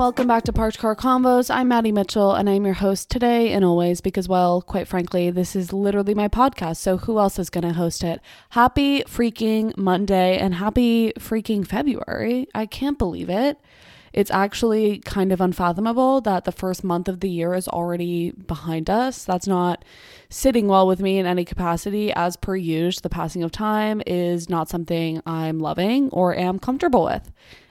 welcome back to Parked Car Convos. I'm Maddy Mitchell, and I'm your host today and always because, well, quite frankly, this is literally my podcast. So who else is going to host it? Happy freaking Monday and happy freaking February. I can't believe it. It's actually kind of unfathomable that the first month of the year is already behind us. That's not sitting well with me in any capacity. As per usual, the passing of time is not something I'm loving or am comfortable with.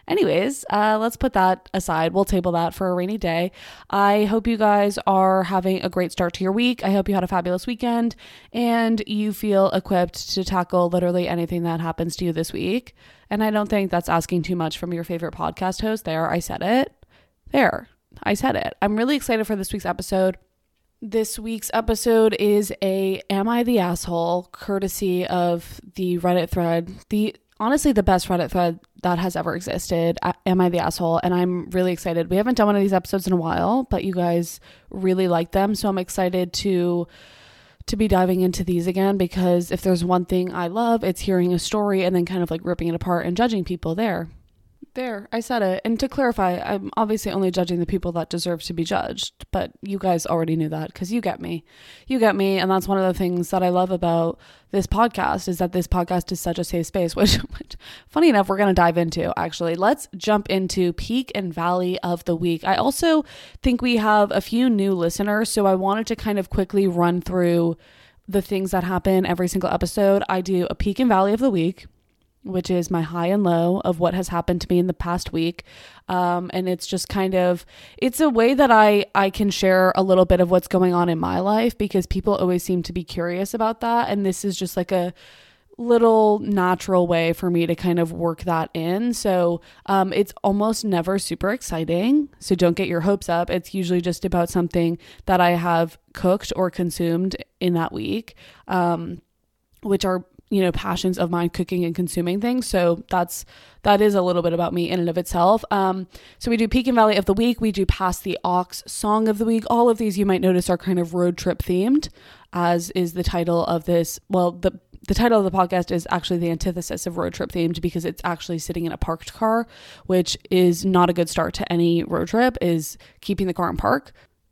Anyways, uh, let's put that aside. We'll table that for a rainy day. I hope you guys are having a great start to your week. I hope you had a fabulous weekend and you feel equipped to tackle literally anything that happens to you this week. And I don't think that's asking too much from your favorite podcast host. There, I said it. There, I said it. I'm really excited for this week's episode. This week's episode is a Am I the Asshole courtesy of the Reddit thread. The honestly the best Reddit thread that has ever existed. Am I the asshole? And I'm really excited. We haven't done one of these episodes in a while, but you guys really like them, so I'm excited to to be diving into these again because if there's one thing I love, it's hearing a story and then kind of like ripping it apart and judging people there. There, I said it. And to clarify, I'm obviously only judging the people that deserve to be judged, but you guys already knew that because you get me. You get me. And that's one of the things that I love about this podcast is that this podcast is such a safe space, which, which funny enough, we're going to dive into actually. Let's jump into peak and valley of the week. I also think we have a few new listeners, so I wanted to kind of quickly run through the things that happen every single episode. I do a peak and valley of the week which is my high and low of what has happened to me in the past week. Um, and it's just kind of it's a way that i i can share a little bit of what's going on in my life because people always seem to be curious about that. And this is just like a little natural way for me to kind of work that in. So um, it's almost never super exciting. So don't get your hopes up. It's usually just about something that i have cooked or consumed in that week um, which are you know passions of mine cooking and consuming things. So that's that is a little bit about me in and of itself. Um so we do peak and valley of the week. We do past the aux song of the week. All of these you might notice are kind of road trip themed as is the title of this well the the title of the podcast is actually the antithesis of road trip themed because it's actually sitting in a parked car which is not a good start to any road trip is keeping the car in park.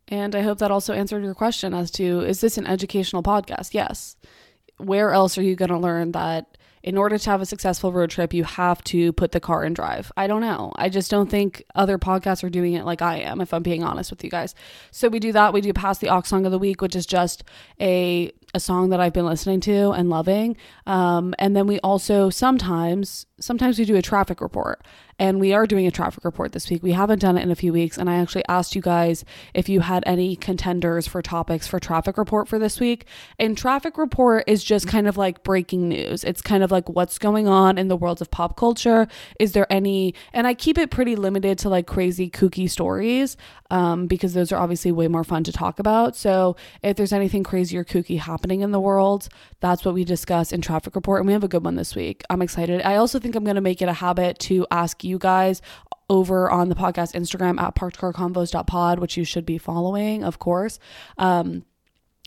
And i hope that also answered your question as to is this an educational podcast? Yes where else are you going to learn that in order to have a successful road trip, you have to put the car in drive? I don't know. I just don't think other podcasts are doing it like I am, if I'm being honest with you guys. So we do that. We do Pass the Aux Song of the Week, which is just a a song that I've been listening to and loving. Um, and then we also sometimes sometimes we do a traffic report and we are doing a traffic report this week. We haven't done it in a few weeks. And I actually asked you guys if you had any contenders for topics for traffic report for this week. And traffic report is just kind of like breaking news. It's kind of like what's going on in the world of pop culture. Is there any, and I keep it pretty limited to like crazy, kooky stories um, because those are obviously way more fun to talk about. So if there's anything crazy or kooky happening in the world, that's what we discuss in traffic report. And we have a good one this week. I'm excited. I also think I'm going to make it a habit to ask you guys over on the podcast Instagram at parkedcarconvos.pod, which you should be following, of course. Um,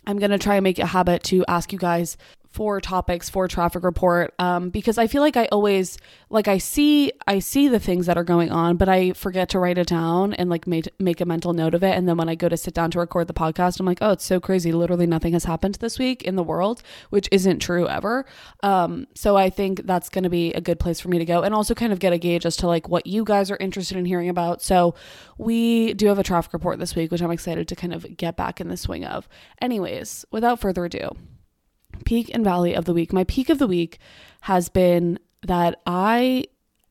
I'm going to try and make it a habit to ask you guys for topics for traffic report um, because I feel like I always like I see I see the things that are going on, but I forget to write it down and like make make a mental note of it. And then when I go to sit down to record the podcast, I'm like, oh, it's so crazy. Literally nothing has happened this week in the world, which isn't true ever. Um, so I think that's going to be a good place for me to go and also kind of get a gauge as to like what you guys are interested in hearing about. So we do have a traffic report this week, which I'm excited to kind of get back in the swing of. Anyways, without further ado peak and valley of the week. My peak of the week has been that I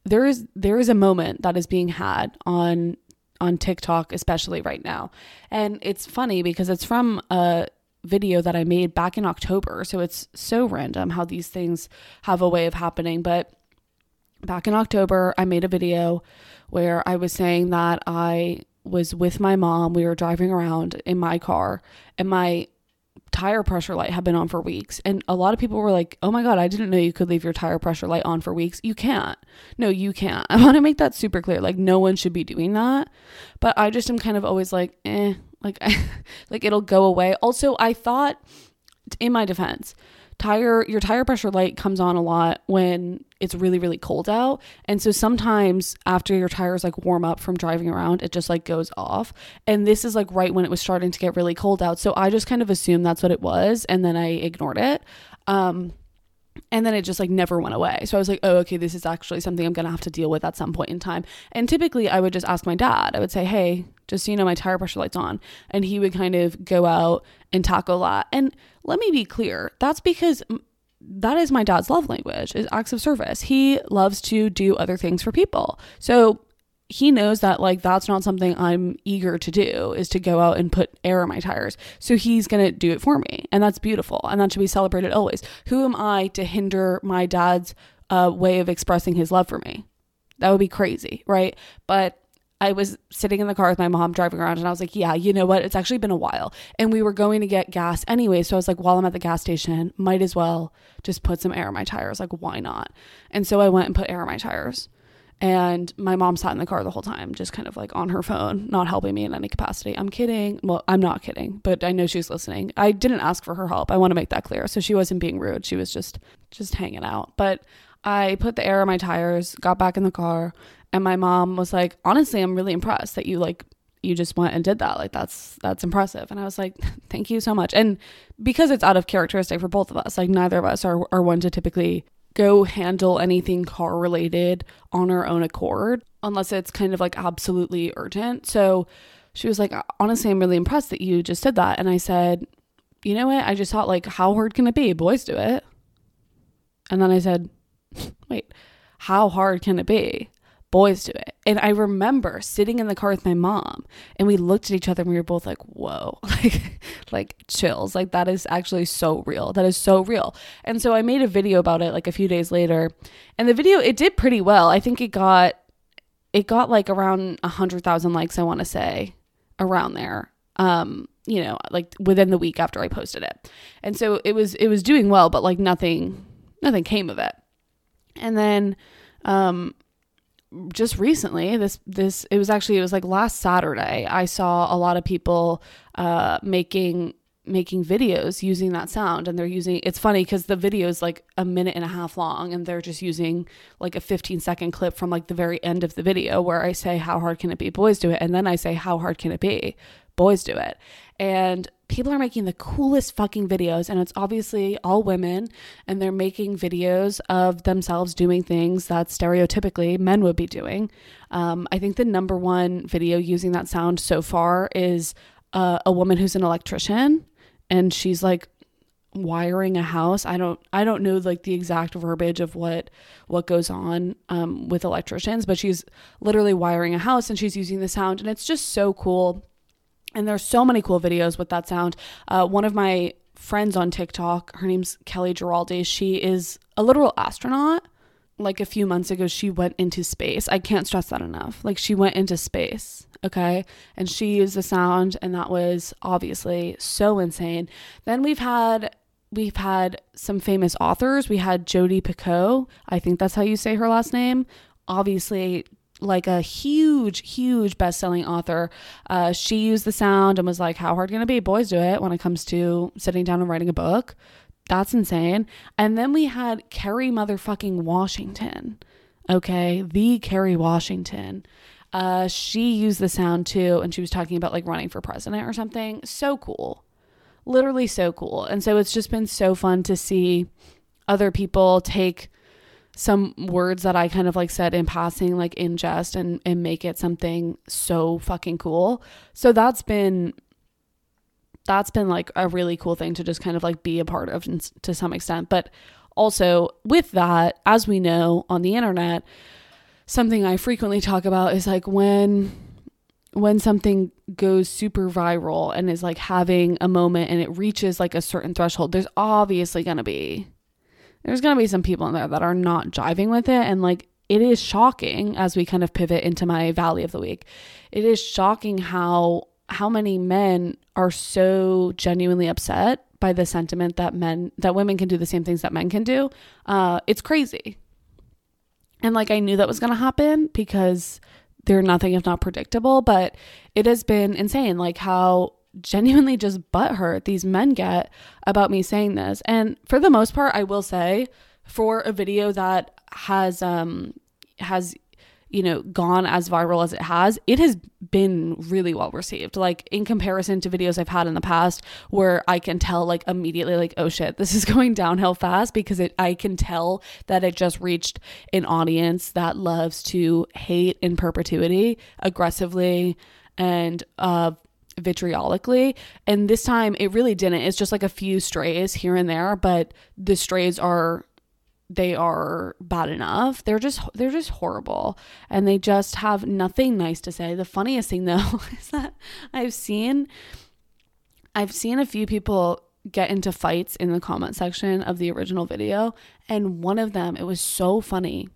there is there is a moment that is being had on on TikTok especially right now. And it's funny because it's from a video that I made back in October. So it's so random how these things have a way of happening, but back in October I made a video where I was saying that I was with my mom. We were driving around in my car and my tire pressure light had been on for weeks. And a lot of people were like, oh my God, I didn't know you could leave your tire pressure light on for weeks. You can't. No, you can't. I want to make that super clear. Like, no one should be doing that. But I just am kind of always like, eh, like, like it'll go away. Also, I thought, in my defense, tire your tire pressure light comes on a lot when it's really really cold out and so sometimes after your tires like warm up from driving around it just like goes off and this is like right when it was starting to get really cold out so i just kind of assumed that's what it was and then i ignored it um and then it just like never went away. So I was like, oh, okay, this is actually something I'm gonna have to deal with at some point in time. And typically I would just ask my dad, I would say, hey, just so you know, my tire pressure light's on. And he would kind of go out and tackle that. And let me be clear, that's because that is my dad's love language is acts of service. He loves to do other things for people. So he knows that like that's not something I'm eager to do is to go out and put air in my tires. So he's going to do it for me. And that's beautiful. And that should be celebrated always. Who am I to hinder my dad's uh, way of expressing his love for me? That would be crazy, right? But I was sitting in the car with my mom driving around and I was like, yeah, you know what? It's actually been a while. And we were going to get gas anyway. So I was like, while I'm at the gas station, might as well just put some air in my tires. Like, why not? And so I went and put air in my tires. And my mom sat in the car the whole time, just kind of like on her phone, not helping me in any capacity. I'm kidding. Well, I'm not kidding, but I know she's listening. I didn't ask for her help. I want to make that clear. So she wasn't being rude. She was just just hanging out. But I put the air in my tires, got back in the car, and my mom was like, "Honestly, I'm really impressed that you like you just went and did that. Like that's that's impressive." And I was like, "Thank you so much." And because it's out of characteristic for both of us, like neither of us are are one to typically go handle anything car related on our own accord unless it's kind of like absolutely urgent. So she was like, honestly, I'm really impressed that you just did that. And I said, you know what? I just thought, like, how hard can it be? Boys do it. And then I said, wait, how hard can it be? Boys do it. And I remember sitting in the car with my mom and we looked at each other and we were both like, whoa, like, like chills. Like that is actually so real. That is so real. And so I made a video about it like a few days later. And the video, it did pretty well. I think it got, it got like around a hundred thousand likes, I want to say around there. Um, you know, like within the week after I posted it. And so it was, it was doing well, but like nothing, nothing came of it. And then, um, just recently this this it was actually it was like last saturday i saw a lot of people uh making making videos using that sound and they're using it's funny because the video is like a minute and a half long and they're just using like a 15 second clip from like the very end of the video where i say how hard can it be? Boys do it. And then i say how hard can it be? Boys do it. And people are making the coolest fucking videos and it's obviously all women and they're making videos of themselves doing things that stereotypically men would be doing. Um, i think the number one video using that sound so far is uh, a woman who's an electrician and she's like wiring a house. I don't i don't know like the exact verbiage of what what goes on um, with electricians but she's literally wiring a house and she's using the sound and it's just so cool and there's so many cool videos with that sound. Uh, one of my friends on TikTok, her name's Kellie Gerardi. She is a literal astronaut. Like a few months ago, she went into space. I can't stress that enough. Like she went into space, okay? And she used the sound, and that was obviously so insane. Then we've had we've had some famous authors. We had Jodi Picoult. I think that's how you say her last name. Obviously, like a huge, huge best-selling author. Uh, she used the sound and was like, "How hard can it be? Boys do it when it comes to sitting down and writing a book." That's insane. And then we had Kerry motherfucking Washington. Okay, the Kerry Washington. Uh, she used the sound too, and she was talking about like running for president or something. So cool, literally so cool. And so it's just been so fun to see other people take some words that I kind of like said in passing, like in jest and, and make it something so fucking cool. So that's been that's been like a really cool thing to just kind of like be a part of to some extent. But also with that, as we know on the internet, something I frequently talk about is like when when something goes super viral and is like having a moment and it reaches like a certain threshold, there's obviously going to be there's going to be some people in there that are not jiving with it. And like, it is shocking as we kind of pivot into my valley of the week. It is shocking how how many men are so genuinely upset by the sentiment that men that women can do the same things that men can do. Uh, it's crazy. And like I knew that was going to happen because they're nothing if not predictable, but it has been insane like how genuinely just butthurt these men get about me saying this. And for the most part, I will say, for a video that has um has you know gone as viral as it has it has been really well received like in comparison to videos i've had in the past where i can tell like immediately like oh shit this is going downhill fast because it i can tell that it just reached an audience that loves to hate in perpetuity aggressively and uh vitriolically and this time it really didn't it's just like a few strays here and there but the strays are they are bad enough. They're just they're just horrible and they just have nothing nice to say. The funniest thing though is that I've seen I've seen a few people get into fights in the comment section of the original video and one of them it was so funny.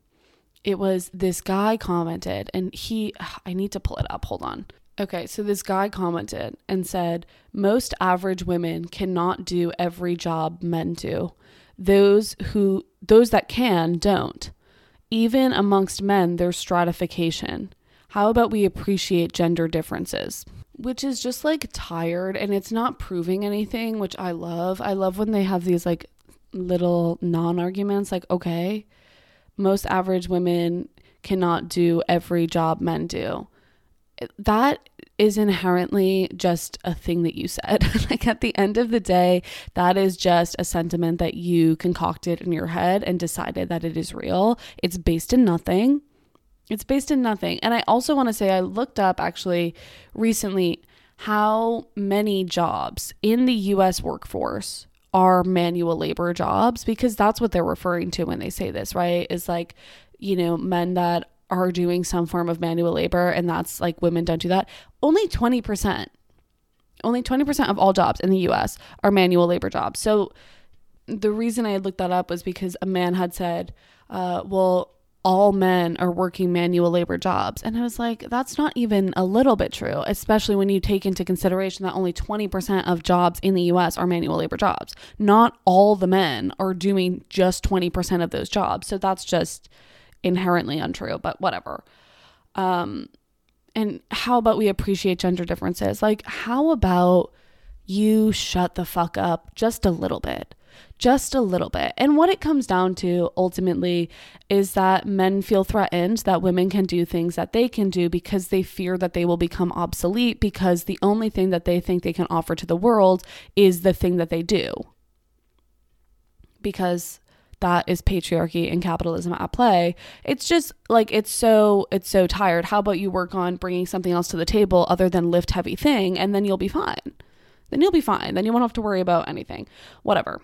It was this guy commented and he I need to pull it up. Hold on. Okay, so this guy commented and said, "Most average women cannot do every job men do." those who those that can don't. Even amongst men there's stratification. How about we appreciate gender differences? Which is just like tired and it's not proving anything, which I love. I love when they have these like little non-arguments like okay, most average women cannot do every job men do. That is inherently just a thing that you said. like at the end of the day, that is just a sentiment that you concocted in your head and decided that it is real. It's based in nothing. It's based in nothing. And I also want to say I looked up actually recently how many jobs in the US workforce are manual labor jobs because that's what they're referring to when they say this, right? Is like, you know, men that are doing some form of manual labor and that's like women don't do that. Only 20%. Only 20% of all jobs in the US are manual labor jobs. So the reason I looked that up was because a man had said, uh, well, all men are working manual labor jobs. And I was like, that's not even a little bit true, especially when you take into consideration that only 20% of jobs in the US are manual labor jobs. Not all the men are doing just 20% of those jobs. So that's just inherently untrue, but whatever. Um, and how about we appreciate gender differences? Like, how about you shut the fuck up just a little bit? Just a little bit. And what it comes down to ultimately is that men feel threatened that women can do things that they can do because they fear that they will become obsolete because the only thing that they think they can offer to the world is the thing that they do. Because that is patriarchy and capitalism at play. It's just like it's so it's so tired. How about you work on bringing something else to the table other than lift heavy thing and then you'll be fine. Then you'll be fine. Then you won't have to worry about anything. Whatever.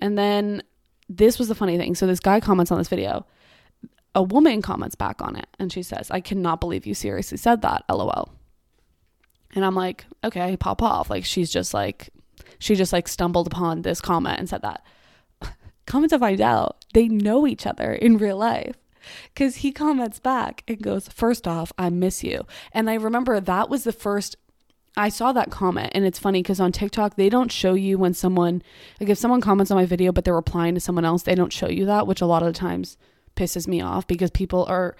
And then this was the funny thing. So this guy comments on this video. A woman comments back on it and she says, "I cannot believe you seriously said that." LOL. And I'm like, "Okay, pop off." Like she's just like she just like stumbled upon this comment and said that. Come to find out, they know each other in real life. Because he comments back and goes, First off, I miss you. And I remember that was the first I saw that comment and it's funny because on TikTok they don't show you when someone like if someone comments on my video but they're replying to someone else, they don't show you that, which a lot of the times pisses me off because people are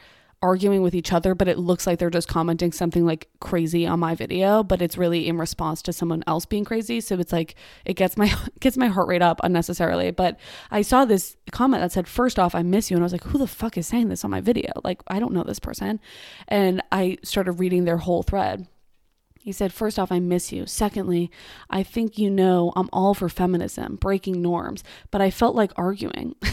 arguing with each other, but it looks like they're just commenting something like crazy on my video, but it's really in response to someone else being crazy. So it's like it gets my gets my heart rate up unnecessarily. But I saw this comment that said, first off, I miss you. And I was like, who the fuck is saying this on my video? Like, I don't know this person. And I started reading their whole thread. He said, First off, I miss you. Secondly, I think you know I'm all for feminism, breaking norms, but I felt like arguing.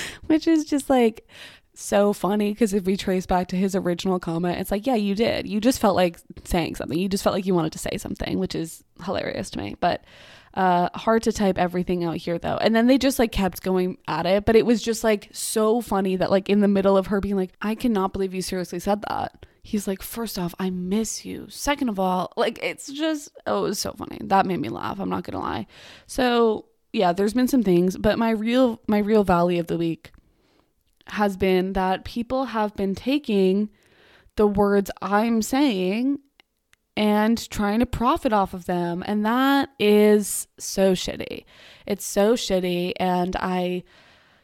which is just like so funny because if we trace back to his original comment, it's like, yeah, you did. You just felt like saying something. You just felt like you wanted to say something, which is hilarious to me. But uh, hard to type everything out here though. And then they just like kept going at it, but it was just like so funny that like in the middle of her being like, I cannot believe you seriously said that. He's like, first off, I miss you. Second of all, like it's just oh, it was so funny. That made me laugh. I'm not gonna lie. So yeah, there's been some things, but my real my real valley of the week has been that people have been taking the words I'm saying and trying to profit off of them and that is so shitty. It's so shitty and I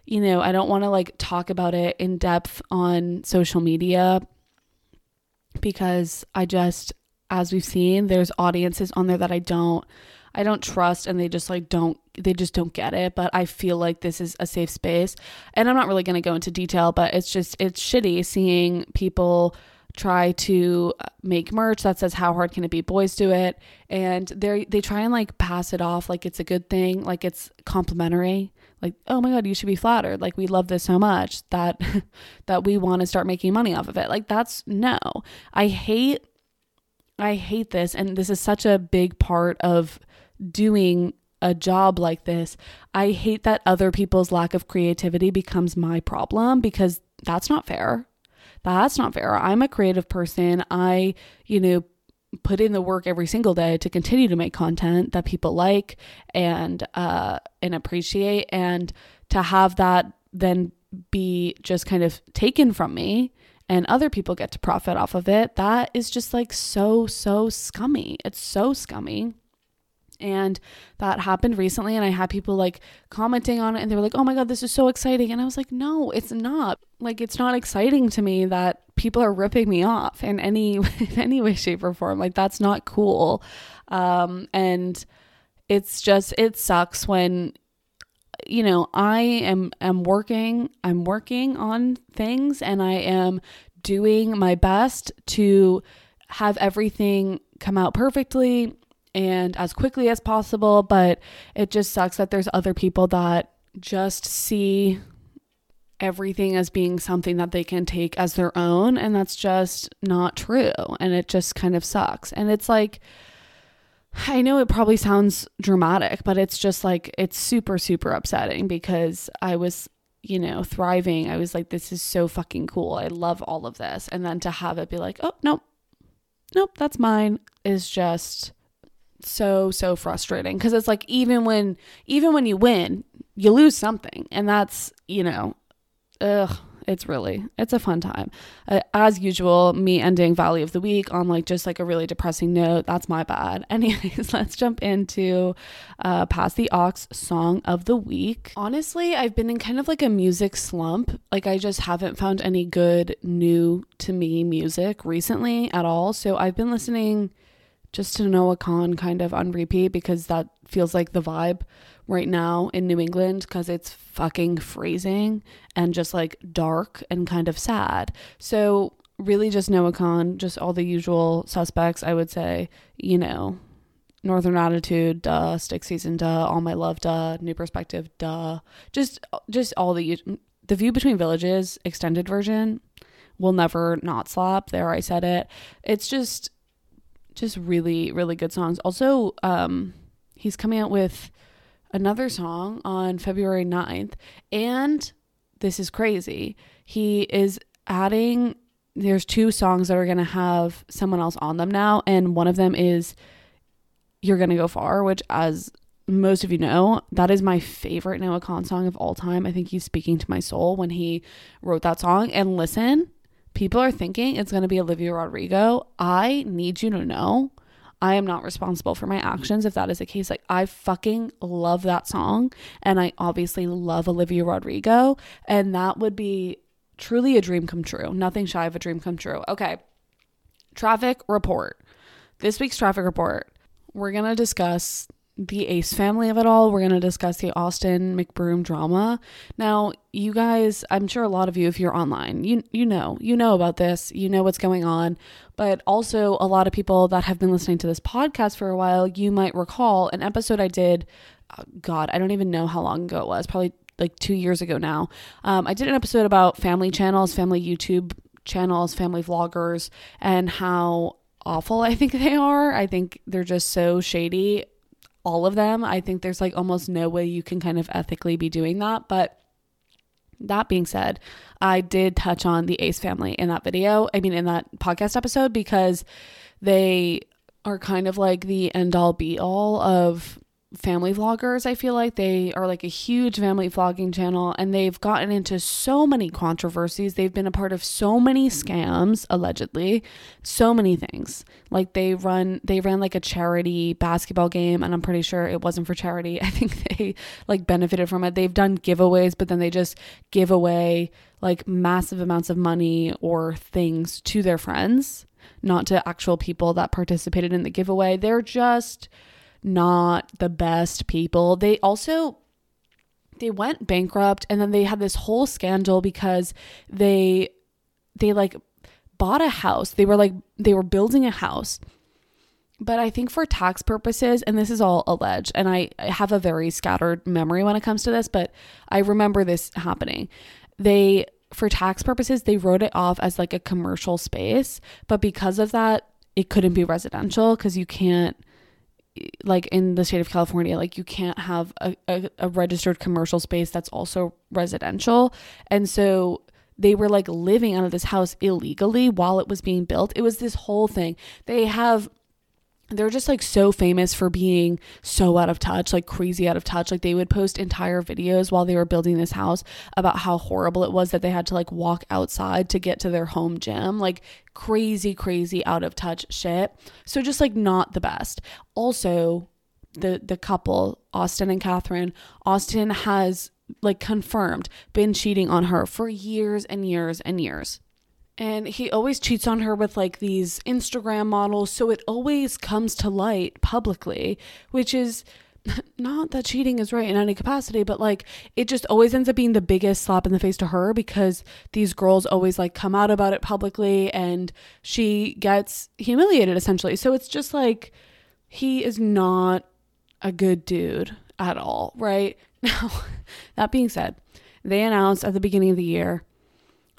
you know, I don't want to like talk about it in depth on social media because I just as we've seen there's audiences on there that I don't I don't trust and they just like don't they just don't get it, but I feel like this is a safe space. And I'm not really going to go into detail, but it's just it's shitty seeing people try to uh, make merch that says how hard can it be boys do it. And they they try and like pass it off like it's a good thing like it's complimentary. Like oh my god you should be flattered. Like we love this so much that that we want to start making money off of it. Like that's no. I hate i hate this and this is such a big part of doing a job like this i hate that other people's lack of creativity becomes my problem because that's not fair. That's not fair. I'm a creative person. I you know put in the work every single day to continue to make content that people like and uh and appreciate. And to have that then be just kind of taken from me and other people get to profit off of it that is just like so so scummy. It's so scummy and that happened recently and i had people like commenting on it and they were like oh my god this is so exciting and i was like no it's not. Like it's not exciting to me that people are ripping me off in any in any way shape or form. Like that's not cool. Um and it's just it sucks when you know i am am working i'm working on things and i am doing my best to have everything come out perfectly and as quickly as possible. But it just sucks that there's other people that just see everything as being something that they can take as their own. And that's just not true. And it just kind of sucks. And it's like, I know it probably sounds dramatic, but it's just like, it's super, super upsetting because I was, you know, thriving. I was like, this is so fucking cool. I love all of this. And then to have it be like, oh, nope, nope, that's mine is just so so frustrating. Because it's like even when even when you win you lose something. And that's you know ugh it's really it's a fun time. Uh, as usual me ending valley of the week on like just like a really depressing note that's my bad. Anyways let's jump into uh pass the aux song of the week. Honestly i've been in kind of like a music slump. Like i just haven't found any good new to me music recently at all. So i've been listening just to Noah Kahan kind of on repeat because that feels like the vibe right now in New England because it's fucking freezing and just like dark and kind of sad. So, really, just Noah Kahan, just all the usual suspects, I would say, you know, Northern Attitude, duh, Stick Season, duh, All My Love, duh, New Perspective, duh. Just, just all the, the View Between Villages extended version will never not slap. There, I said it. It's just, just really really good songs. Also um he's coming out with another song on february 9th and this is crazy. He is adding there's two songs that are going to have someone else on them now and one of them is you're going to go far which as most of you know that is my favorite noah Kahan song of all time. I think he's speaking to my soul when he wrote that song. And listen people are thinking it's going to be Olivia Rodrigo, I need you to know I am not responsible for my actions if that is the case. Like, I fucking love that song. And I obviously love Olivia Rodrigo. And that would be truly a dream come true. Nothing shy of a dream come true. Okay. Traffic report. This week's traffic report, we're going to discuss the Ace family of it all. We're going to discuss the Austin McBroom drama. Now, you guys, I'm sure a lot of you if you're online, you you know, you know about this, you know what's going on, but also a lot of people that have been listening to this podcast for a while, you might recall an episode I did oh god, I don't even know how long ago it was, probably like 2 years ago now. Um, I did an episode about family channels, family YouTube channels, family vloggers and how awful I think they are. I think they're just so shady all of them. I think there's like almost no way you can kind of ethically be doing that. But that being said, I did touch on the Ace family in that video. I mean, in that podcast episode, because they are kind of like the end all be all of family vloggers. I feel like they are like a huge family vlogging channel and they've gotten into so many controversies. They've been a part of so many scams allegedly, so many things. Like they run they ran like a charity basketball game and I'm pretty sure it wasn't for charity. I think they like benefited from it. They've done giveaways, but then they just give away like massive amounts of money or things to their friends, not to actual people that participated in the giveaway. They're just not the best people. They also they went bankrupt and then they had this whole scandal because they they like bought a house. They were like they were building a house. But I think for tax purposes, and this is all alleged, and I, I have a very scattered memory when it comes to this, but I remember this happening. They for tax purposes, they wrote it off as like a commercial space, but because of that, it couldn't be residential because you can't like in the state of California, like you can't have a, a, a, registered commercial space that's also residential. And so they were like living out of this house illegally while it was being built. It was this whole thing. They have they're just like so famous for being so out of touch, like crazy out of touch. Like they would post entire videos while they were building this house about how horrible it was that they had to like walk outside to get to their home gym. Like crazy, crazy out of touch shit. So just like not the best. Also, the the couple, Austin and Catherine, Austin has like confirmed been cheating on her for years and years and years. And he always cheats on her with like these Instagram models. So it always comes to light publicly, which is not that cheating is right in any capacity, but like it just always ends up being the biggest slap in the face to her because these girls always like come out about it publicly and she gets humiliated essentially. So it's just like he is not a good dude at all, right? Now, that being said, they announced at the beginning of the year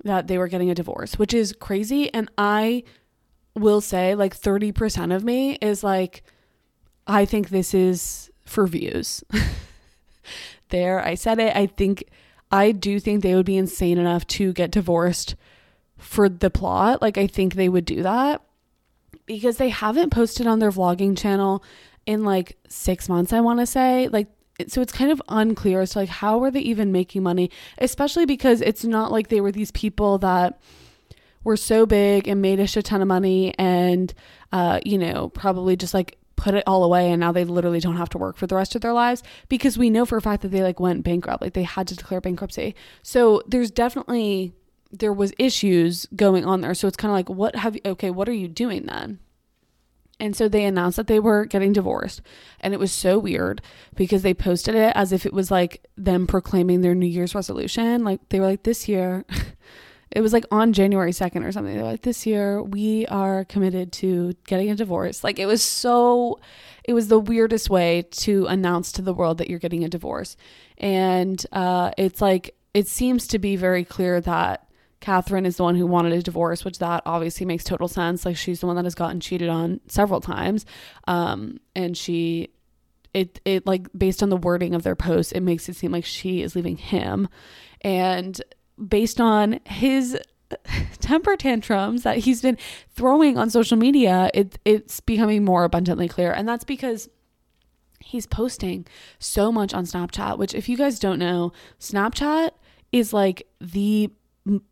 that they were getting a divorce, which is crazy. And I will say, like, 30% of me is like, I think this is for views. there, I said it. I think, I do think they would be insane enough to get divorced for the plot. Like, I think they would do that because they haven't posted on their vlogging channel in like six months, I want to say. Like, so it's kind of unclear as to like how are they even making money especially because it's not like they were these people that were so big and made a shit ton of money and uh you know probably just like put it all away and now they literally don't have to work for the rest of their lives because we know for a fact that they like went bankrupt like they had to declare bankruptcy. So there's definitely there was issues going on there. So it's kind of like what have you okay what are you doing then and so they announced that they were getting divorced. And it was so weird because they posted it as if it was like them proclaiming their New Year's resolution. Like they were like, this year, it was like on January 2nd or something. They're like, this year we are committed to getting a divorce. Like it was so, it was the weirdest way to announce to the world that you're getting a divorce. And uh, it's like, it seems to be very clear that Catherine is the one who wanted a divorce, which that obviously makes total sense. Like she's the one that has gotten cheated on several times. Um, and she it it like based on the wording of their post, it makes it seem like she is leaving him. And based on his temper tantrums that he's been throwing on social media, it it's becoming more abundantly clear. And that's because he's posting so much on Snapchat, which if you guys don't know, Snapchat is like the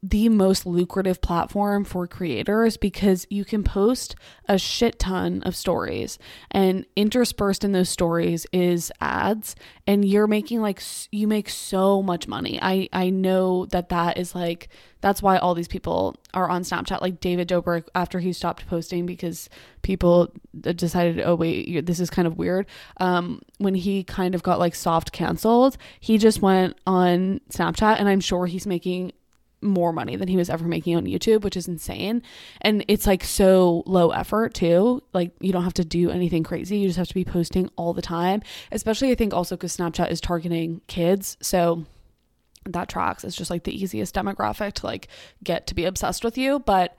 the most lucrative platform for creators because you can post a shit ton of stories. And interspersed in those stories is ads. And you're making like you make so much money. I I know that that is like that's why all these people are on Snapchat. Like David Dobrik after he stopped posting because people decided oh wait this is kind of weird. Um when he kind of got like soft canceled he just went on Snapchat and I'm sure he's making more money than he was ever making on YouTube, which is insane. And it's like so low effort too. Like you don't have to do anything crazy. You just have to be posting all the time. Especially I think also because Snapchat is targeting kids. So that tracks. It's just like the easiest demographic to like get to be obsessed with you. But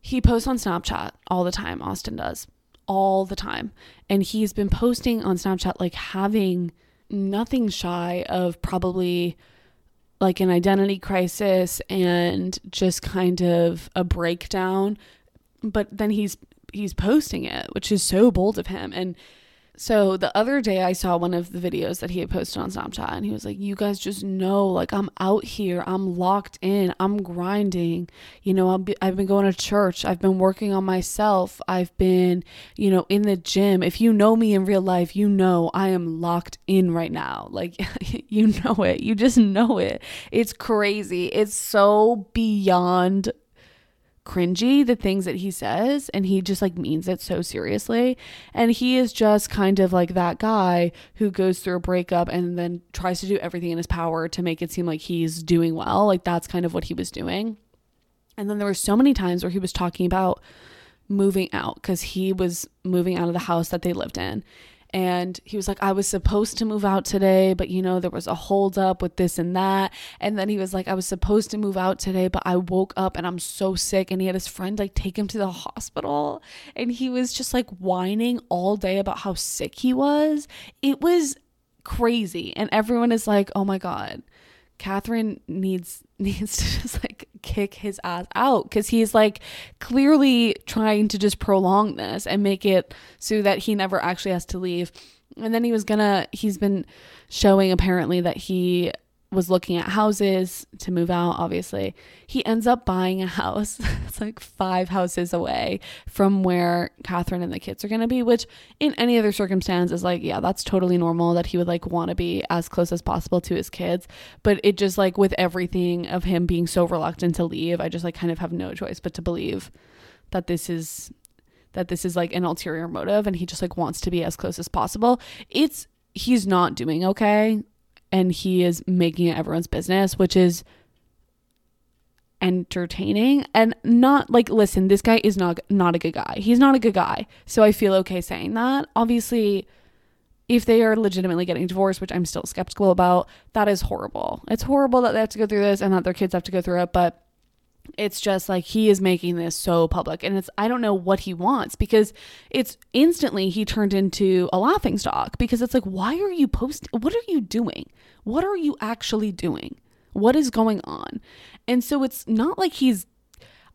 he posts on Snapchat all the time. Austin does all the time. And he's been posting on Snapchat like having nothing shy of probably like an identity crisis and just kind of a breakdown. But then he's he's posting it which is so bold of him. And so the other day I saw one of the videos that he had posted on Snapchat and he was like, You guys just know, like, I'm out here, I'm locked in, I'm grinding. You know, i I've been going to church, I've been working on myself, I've been, you know, in the gym. If you know me in real life, you know I am locked in right now. Like, you know it, you just know it. It's crazy. It's so beyond cringy the things that he says and he just like means it so seriously. And he is just kind of like that guy who goes through a breakup and then tries to do everything in his power to make it seem like he's doing well. Like that's kind of what he was doing. And then there were so many times where he was talking about moving out cuz he was moving out of the house that they lived in and he was like, I was supposed to move out today, but you know, there was a holdup with this and that. And then he was like, I was supposed to move out today, but I woke up and I'm so sick. And he had his friend like take him to the hospital. And he was just like whining all day about how sick he was. It was crazy. And everyone is like, oh my God, Catherine needs needs to just like kick his ass out because he's like clearly trying to just prolong this and make it so that he never actually has to leave. And then he was gonna, he's been showing apparently that he was looking at houses to move out, obviously. He ends up buying a house. it's like five houses away from where Catherine and the kids are going to be, which in any other circumstance is like, yeah, that's totally normal that he would like want to be as close as possible to his kids. But it just like with everything of him being so reluctant to leave, I just like kind of have no choice but to believe that this is that this is like an ulterior motive and he just like wants to be as close as possible. It's he's not doing okay and he is making it everyone's business, which is entertaining and not like listen this guy is not not a good guy. He's not a good guy. So i feel okay saying that. Obviously if they are legitimately getting divorced which i'm still skeptical about that is horrible. It's horrible that they have to go through this and that their kids have to go through it but it's just like he is making this so public and it's i don't know what he wants because it's instantly he turned into a laughing stock because it's like why are you posting what are you doing? What are you actually doing? What is going on? And so it's not like he's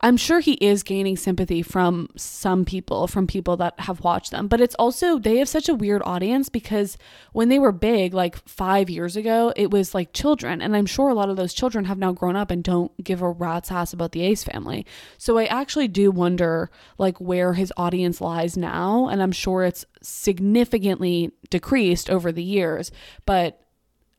I'm sure he is gaining sympathy from some people, from people that have watched them, but it's also, they have such a weird audience because when they were big, like five years ago, it was like children. And I'm sure a lot of those children have now grown up and don't give a rat's ass about the Ace family. So I actually do wonder, like, where his audience lies now. And I'm sure it's significantly decreased over the years, but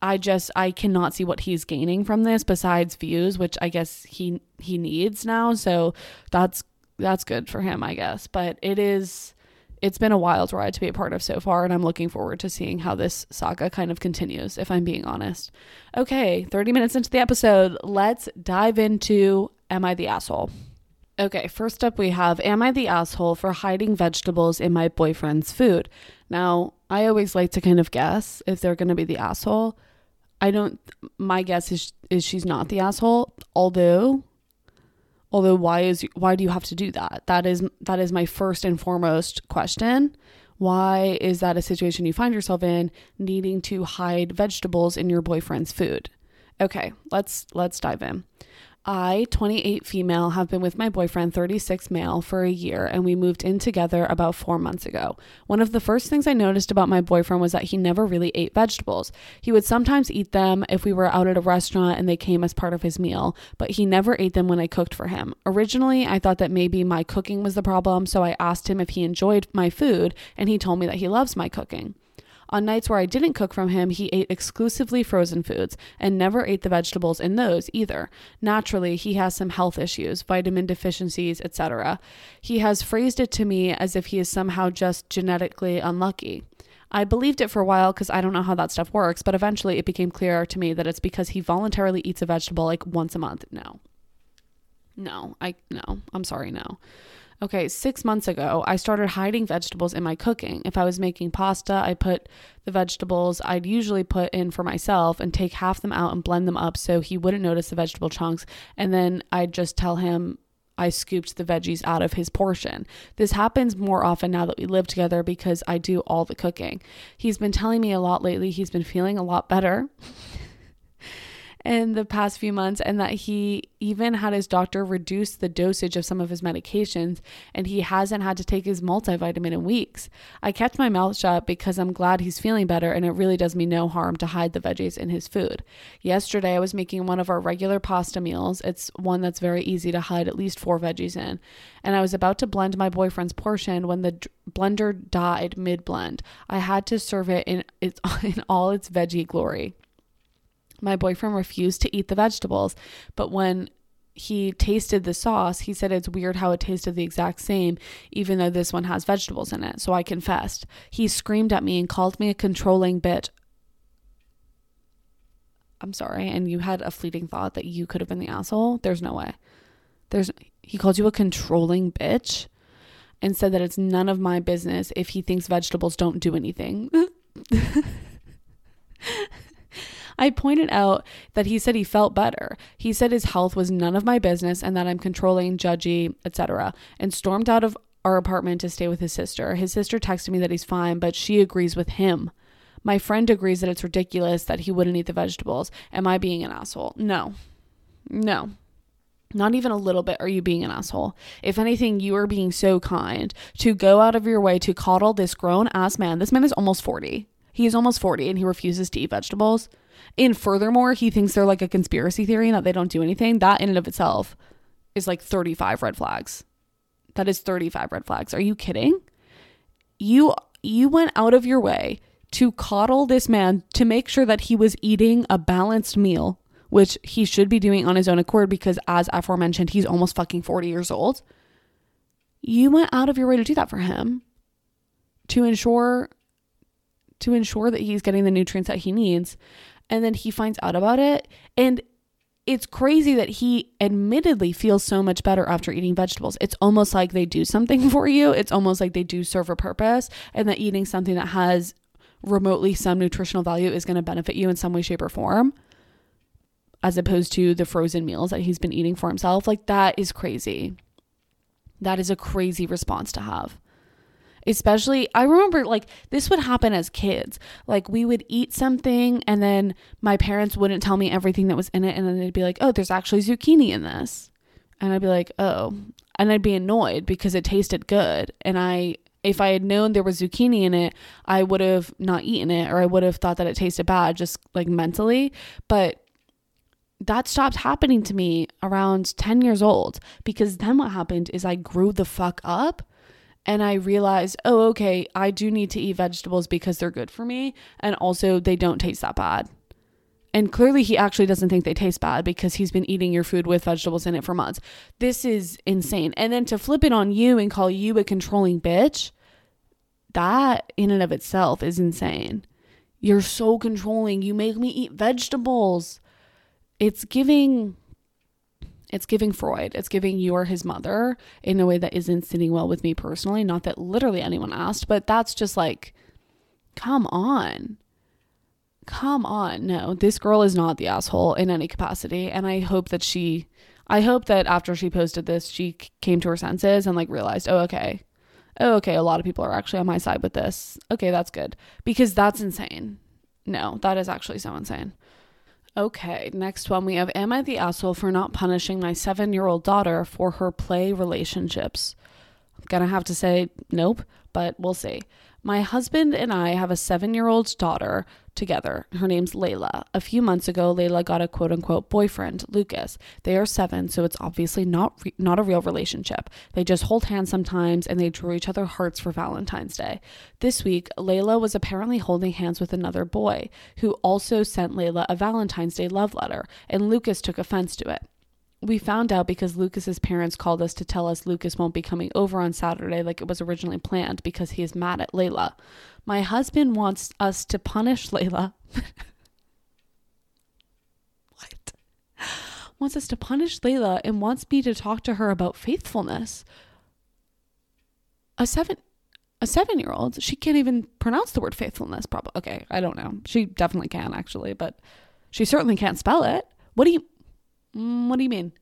I just I cannot see what he's gaining from this besides views, which I guess he he needs now. So that's that's good for him, I guess. But it is it's been a wild ride to be a part of so far and I'm looking forward to seeing how this saga kind of continues if I'm being honest. Okay, 30 minutes into the episode, let's dive into am I the asshole? Okay, first up we have Am I the asshole for hiding vegetables in my boyfriend's food? Now, I always like to kind of guess if they're going to be the asshole I don't my guess is is she's not the asshole although although why is why do you have to do that? That is that is my first and foremost question. Why is that a situation you find yourself in needing to hide vegetables in your boyfriend's food? Okay let's let's dive in I, 28 female, have been with my boyfriend, 36 male, for a year, and we moved in together about four months ago. One of the first things I noticed about my boyfriend was that he never really ate vegetables. He would sometimes eat them if we were out at a restaurant and they came as part of his meal, but he never ate them when I cooked for him. Originally, I thought that maybe my cooking was the problem, so I asked him if he enjoyed my food, and he told me that he loves my cooking. On nights where I didn't cook from him, he ate exclusively frozen foods and never ate the vegetables in those either. Naturally, he has some health issues, vitamin deficiencies, etc. He has phrased it to me as if he is somehow just genetically unlucky. I believed it for a while because I don't know how that stuff works, but eventually it became clear to me that it's because he voluntarily eats a vegetable like once a month. No. No, I no. I'm sorry, no. Okay, six months ago, I started hiding vegetables in my cooking. If I was making pasta, I put the vegetables I'd usually put in for myself and take half them out and blend them up so he wouldn't notice the vegetable chunks. And then I'd just tell him I scooped the veggies out of his portion. This happens more often now that we live together because I do all the cooking. He's been telling me a lot lately. He's been feeling a lot better. in the past few months, and that he even had his doctor reduce the dosage of some of his medications, and he hasn't had to take his multivitamin in weeks. I kept my mouth shut because I'm glad he's feeling better, and it really does me no harm to hide the veggies in his food. Yesterday, I was making one of our regular pasta meals. It's one that's very easy to hide at least four veggies in. And I was about to blend my boyfriend's portion when the blender died mid blend. I had to serve it in, its, in all its veggie glory. My boyfriend refused to eat the vegetables, but when he tasted the sauce, he said it's weird how it tasted the exact same, even though this one has vegetables in it. So I confessed. He screamed at me and called me a controlling bitch. I'm sorry. And you had a fleeting thought that you could have been the asshole. There's no way. There's he called you a controlling bitch and said that it's none of my business if he thinks vegetables don't do anything. I pointed out that he said he felt better. He said his health was none of my business and that I'm controlling, judgy, etc. and stormed out of our apartment to stay with his sister. His sister texted me that he's fine, but she agrees with him. My friend agrees that it's ridiculous that he wouldn't eat the vegetables. Am I being an asshole? No. No. Not even a little bit are you being an asshole. If anything, you are being so kind to go out of your way to coddle this grown ass man. This man is almost 40. He is almost 40 and he refuses to eat vegetables. And furthermore, he thinks they're like a conspiracy theory and that they don't do anything. That in and of itself is like 35 red flags. That is 35 red flags. Are you kidding? You you went out of your way to coddle this man to make sure that he was eating a balanced meal which he should be doing on his own accord because, as aforementioned, he's almost fucking 40 years old. You went out of your way to do that for him to ensure to ensure that he's getting the nutrients that he needs and then he finds out about it and it's crazy that he admittedly feels so much better after eating vegetables. It's almost like they do something for you. It's almost like they do serve a purpose and that eating something that has remotely some nutritional value is going to benefit you in some way shape or form as opposed to the frozen meals that he's been eating for himself. Like, that is crazy. That is a crazy response to have. Especially, I remember like this would happen as kids. Like, we would eat something, and then my parents wouldn't tell me everything that was in it. And then they'd be like, oh, there's actually zucchini in this. And I'd be like, oh. And I'd be annoyed because it tasted good. And I, if I had known there was zucchini in it, I would have not eaten it or I would have thought that it tasted bad just like mentally. But that stopped happening to me around 10 years old because then what happened is I grew the fuck up and I realized, oh, okay, I do need to eat vegetables because they're good for me. And also, they don't taste that bad. And clearly, he actually doesn't think they taste bad because he's been eating your food with vegetables in it for months. This is insane. And then to flip it on you and call you a controlling bitch, that in and of itself is insane. You're so controlling. You make me eat vegetables it's giving it's giving Freud. It's giving you are his mother in a way that isn't sitting well with me personally. Not that literally anyone asked, but that's just like, come on. Come on. No, this girl is not the asshole in any capacity. And I hope that she, I hope that after she posted this, she came to her senses and like realized, oh, okay. Oh, okay. A lot of people are actually on my side with this. Okay, that's good. Because that's insane. No, that is actually so insane. Okay, next one we have Am I the asshole for not punishing my seven year old daughter for her play relationships? I'm gonna have to say nope, but we'll see. My husband and I have a seven year old daughter together. Her name's Layla. A few months ago, Layla got a quote unquote boyfriend, Lucas. They are seven, so it's obviously not re- not a real relationship. They just hold hands sometimes and they draw each other hearts for Valentine's Day. This week, Layla was apparently holding hands with another boy who also sent Layla a Valentine's Day love letter, and Lucas took offense to it we found out because Lucas's parents called us to tell us Lucas won't be coming over on Saturday like it was originally planned because he is mad at Layla. My husband wants us to punish Layla. what? Wants us to punish Layla and wants me to talk to her about faithfulness. A seven a seven year old, she can't even pronounce the word faithfulness, probably. Okay, I don't know. She definitely can actually, but she certainly can't spell it. What do you Mm, what do you mean?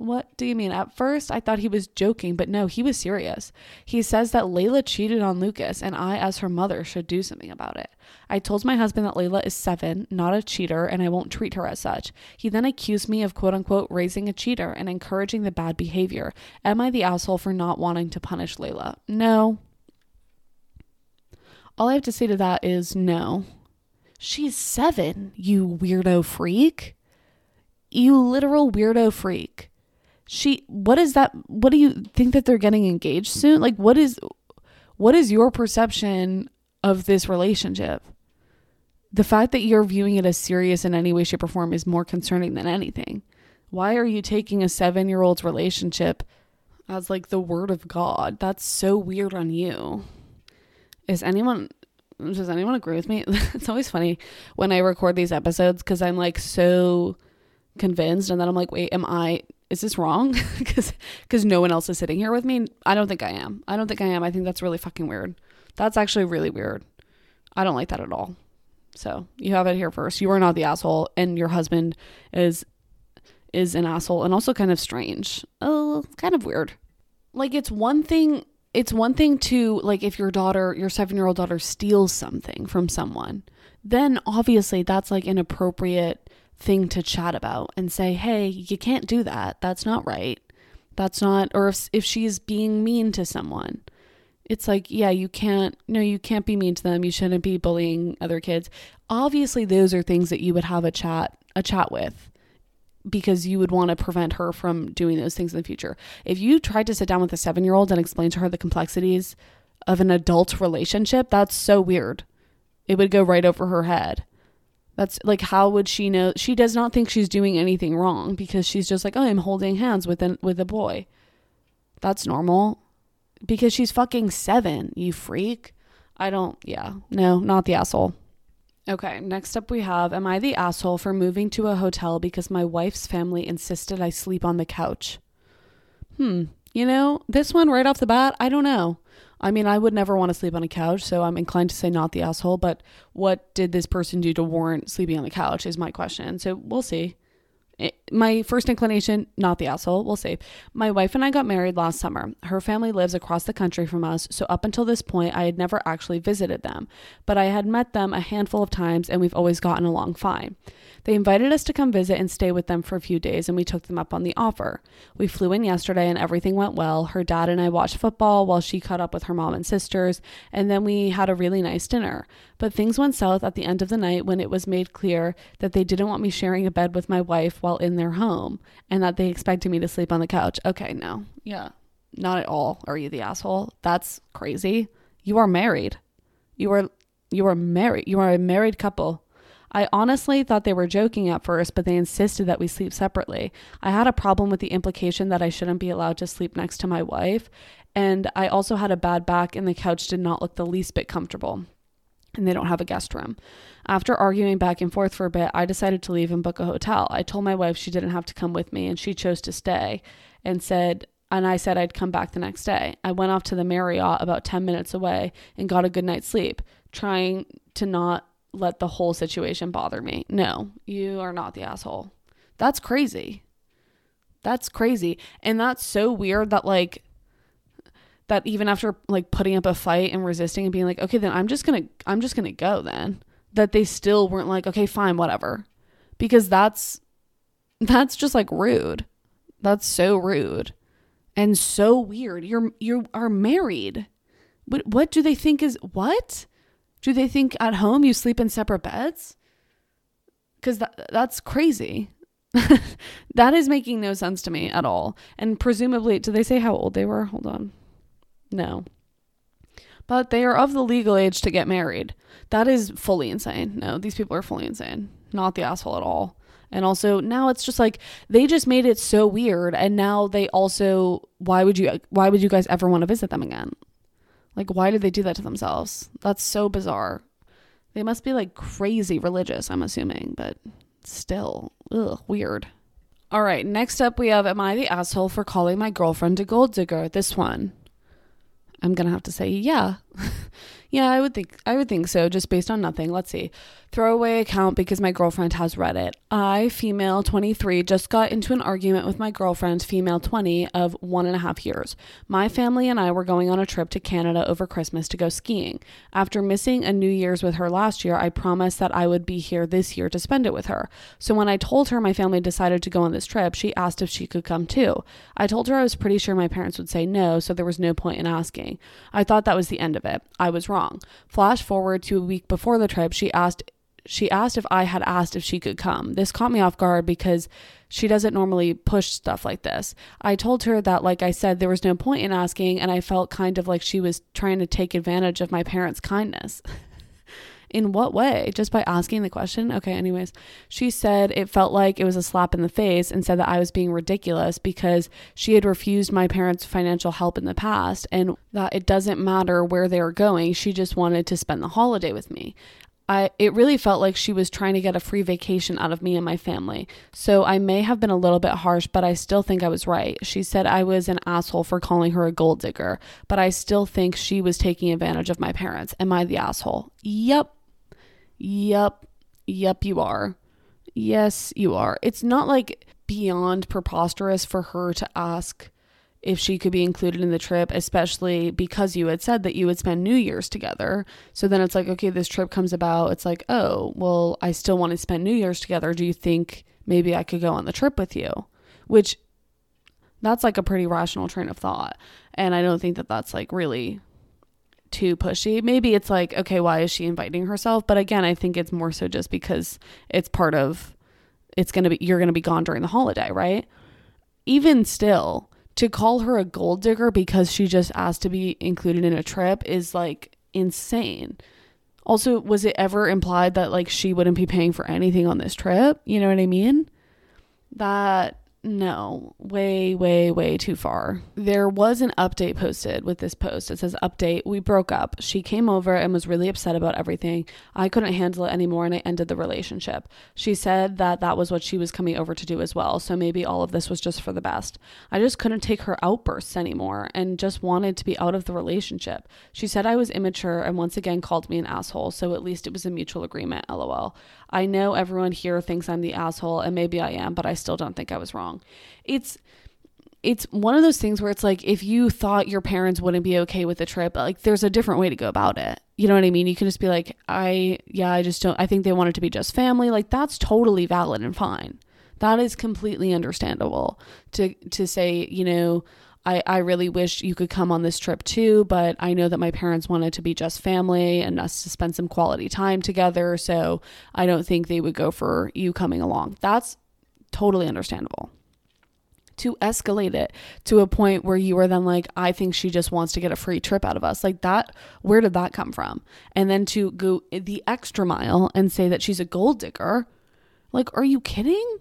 What do you mean? At first, I thought he was joking, but no, he was serious. He says that Layla cheated on Lucas, and I, as her mother, should do something about it. I told my husband that Layla is seven, not a cheater, and I won't treat her as such. He then accused me of quote unquote raising a cheater and encouraging the bad behavior. Am I the asshole for not wanting to punish Layla? No. All I have to say to that is no. She's seven, you weirdo freak you literal weirdo freak. She what is that what do you think that they're getting engaged soon? Like what is what is your perception of this relationship? The fact that you're viewing it as serious in any way shape or form is more concerning than anything. Why are you taking a seven year old's relationship as like the word of God? That's so weird on you. Is anyone does anyone agree with me? it's always funny when I record these episodes because I'm like so convinced and then I'm like, wait, am I is this wrong? Because because no one else is sitting here with me. I don't think I am. I don't think I am. I think that's really fucking weird. That's actually really weird. I don't like that at all. So you have it here first. You are not the asshole, and your husband is is an asshole, and also kind of strange. Oh, kind of weird. Like it's one thing. It's one thing to like if your daughter, your seven year old daughter, steals something from someone, then obviously that's like inappropriate thing to chat about and say, hey, you can't do that. That's not right. That's not, or if, if she's being mean to someone, it's like, yeah, you can't, no, you can't be mean to them. You shouldn't be bullying other kids. Obviously, those are things that you would have a chat, a chat with because you would want to prevent her from doing those things in the future. If you tried to sit down with a seven year old and explain to her the complexities of an adult relationship, that's so weird. It would go right over her head. That's like, how would she know? She does not think she's doing anything wrong because she's just like, oh, I'm holding hands with an, with a boy. That's normal because she's fucking seven, you freak. I don't, yeah, no, not the asshole. Okay, next up we have Am I the asshole for moving to a hotel because my wife's family insisted I sleep on the couch? Hmm, you know, this one right off the bat, I don't know. I mean, I would never want to sleep on a couch, so I'm inclined to say not the asshole, but what did this person do to warrant sleeping on the couch is my question. So we'll see. My first inclination, not the asshole, we'll see. My wife and I got married last summer. Her family lives across the country from us, so up until this point, I had never actually visited them, but I had met them a handful of times and we've always gotten along fine. They invited us to come visit and stay with them for a few days, and we took them up on the offer. We flew in yesterday, and everything went well. Her dad and I watched football while she caught up with her mom and sisters, and then we had a really nice dinner. But things went south at the end of the night when it was made clear that they didn't want me sharing a bed with my wife while in their home, and that they expected me to sleep on the couch. Okay, no. Yeah. Not at all. Are you the asshole? That's crazy. You are married. You are you are married. You are a married couple. I honestly thought they were joking at first, but they insisted that we sleep separately. I had a problem with the implication that I shouldn't be allowed to sleep next to my wife, and I also had a bad back, and the couch did not look the least bit comfortable. And they don't have a guest room. After arguing back and forth for a bit, I decided to leave and book a hotel. I told my wife she didn't have to come with me, and she chose to stay and said, and I said I'd come back the next day. I went off to the Marriott about 10 minutes away and got a good night's sleep, trying to not let the whole situation bother me. No, you are not the asshole. That's crazy. That's crazy. And that's so weird that like that even after like putting up a fight and resisting and being like, "Okay, then I'm just to I'm just to go then." That they still weren't like, "Okay, fine, whatever." Because that's that's just like rude. That's so rude and so weird. You're you are married. What what do they think is what? Do they think at home you sleep in separate beds? Because that, that's crazy. that is making no sense to me at all. And presumably, do they say how old they were? Hold on. No. But they are of the legal age to get married. That is fully insane. No, these people are fully insane. Not the asshole at all. And also now it's just like they just made it so weird and now they also why would you why would you guys ever want to visit them again? Like, why did they do that to themselves? That's so bizarre. They must be like crazy religious, I'm assuming, but still, ugh, weird. All right, next up we have Am I the asshole for calling my girlfriend a gold digger? This one. I'm gonna have to say, yeah. Yeah, I would think I would think so, just based on nothing. Let's see. Throwaway account because my girlfriend has Reddit. I, female 23, just got into an argument with my girlfriend, female 20, of one and a half years. My family and I were going on a trip to Canada over Christmas to go skiing. After missing a New Year's with her last year, I promised that I would be here this year to spend it with her. So when I told her my family decided to go on this trip, she asked if she could come too. I told her I was pretty sure my parents would say no, so there was no point in asking. I thought that was the end of it. I was wrong. Flash forward to a week before the trip, she asked she asked if I had asked if she could come. This caught me off guard because she doesn't normally push stuff like this. I told her that, like I said, there was no point in asking, and I felt kind of like she was trying to take advantage of my parents' kindness. In what way? Just by asking the question? Okay, anyways. She said it felt like it was a slap in the face and said that I was being ridiculous because she had refused my parents' financial help in the past and that it doesn't matter where they were going. She just wanted to spend the holiday with me. I, it really felt like she was trying to get a free vacation out of me and my family. So I may have been a little bit harsh, but I still think I was right. She said I was an asshole for calling her a gold digger, but I still think she was taking advantage of my parents. Am I the asshole? Yep. Yep. Yep, you are. Yes, you are. It's not like beyond preposterous for her to ask if she could be included in the trip, especially because you had said that you would spend New Year's together. So then it's like, okay, this trip comes about. It's like, oh, well, I still want to spend New Year's together. Do you think maybe I could go on the trip with you? Which that's like a pretty rational train of thought. And I don't think that that's like really too pushy. Maybe it's like, okay, why is she inviting herself? But again, I think it's more so just because it's part of it's going to be you're going to be gone during the holiday, right? Even still, to call her a gold digger because she just asked to be included in a trip is like insane. Also, was it ever implied that like she wouldn't be paying for anything on this trip? You know what I mean? That no, way, way, way too far. There was an update posted with this post. It says, Update, we broke up. She came over and was really upset about everything. I couldn't handle it anymore and I ended the relationship. She said that that was what she was coming over to do as well. So maybe all of this was just for the best. I just couldn't take her outbursts anymore and just wanted to be out of the relationship. She said I was immature and once again called me an asshole. So at least it was a mutual agreement. LOL. I know everyone here thinks I'm the asshole and maybe I am, but I still don't think I was wrong. It's it's one of those things where it's like if you thought your parents wouldn't be okay with the trip, like there's a different way to go about it. You know what I mean? You can just be like, I yeah, I just don't I think they want it to be just family. Like that's totally valid and fine. That is completely understandable to to say, you know, I, I really wish you could come on this trip too, but I know that my parents wanted to be just family and us to spend some quality time together. So I don't think they would go for you coming along. That's totally understandable to escalate it to a point where you are then like, I think she just wants to get a free trip out of us. Like that, where did that come from? And then to go the extra mile and say that she's a gold digger. Like, are you kidding?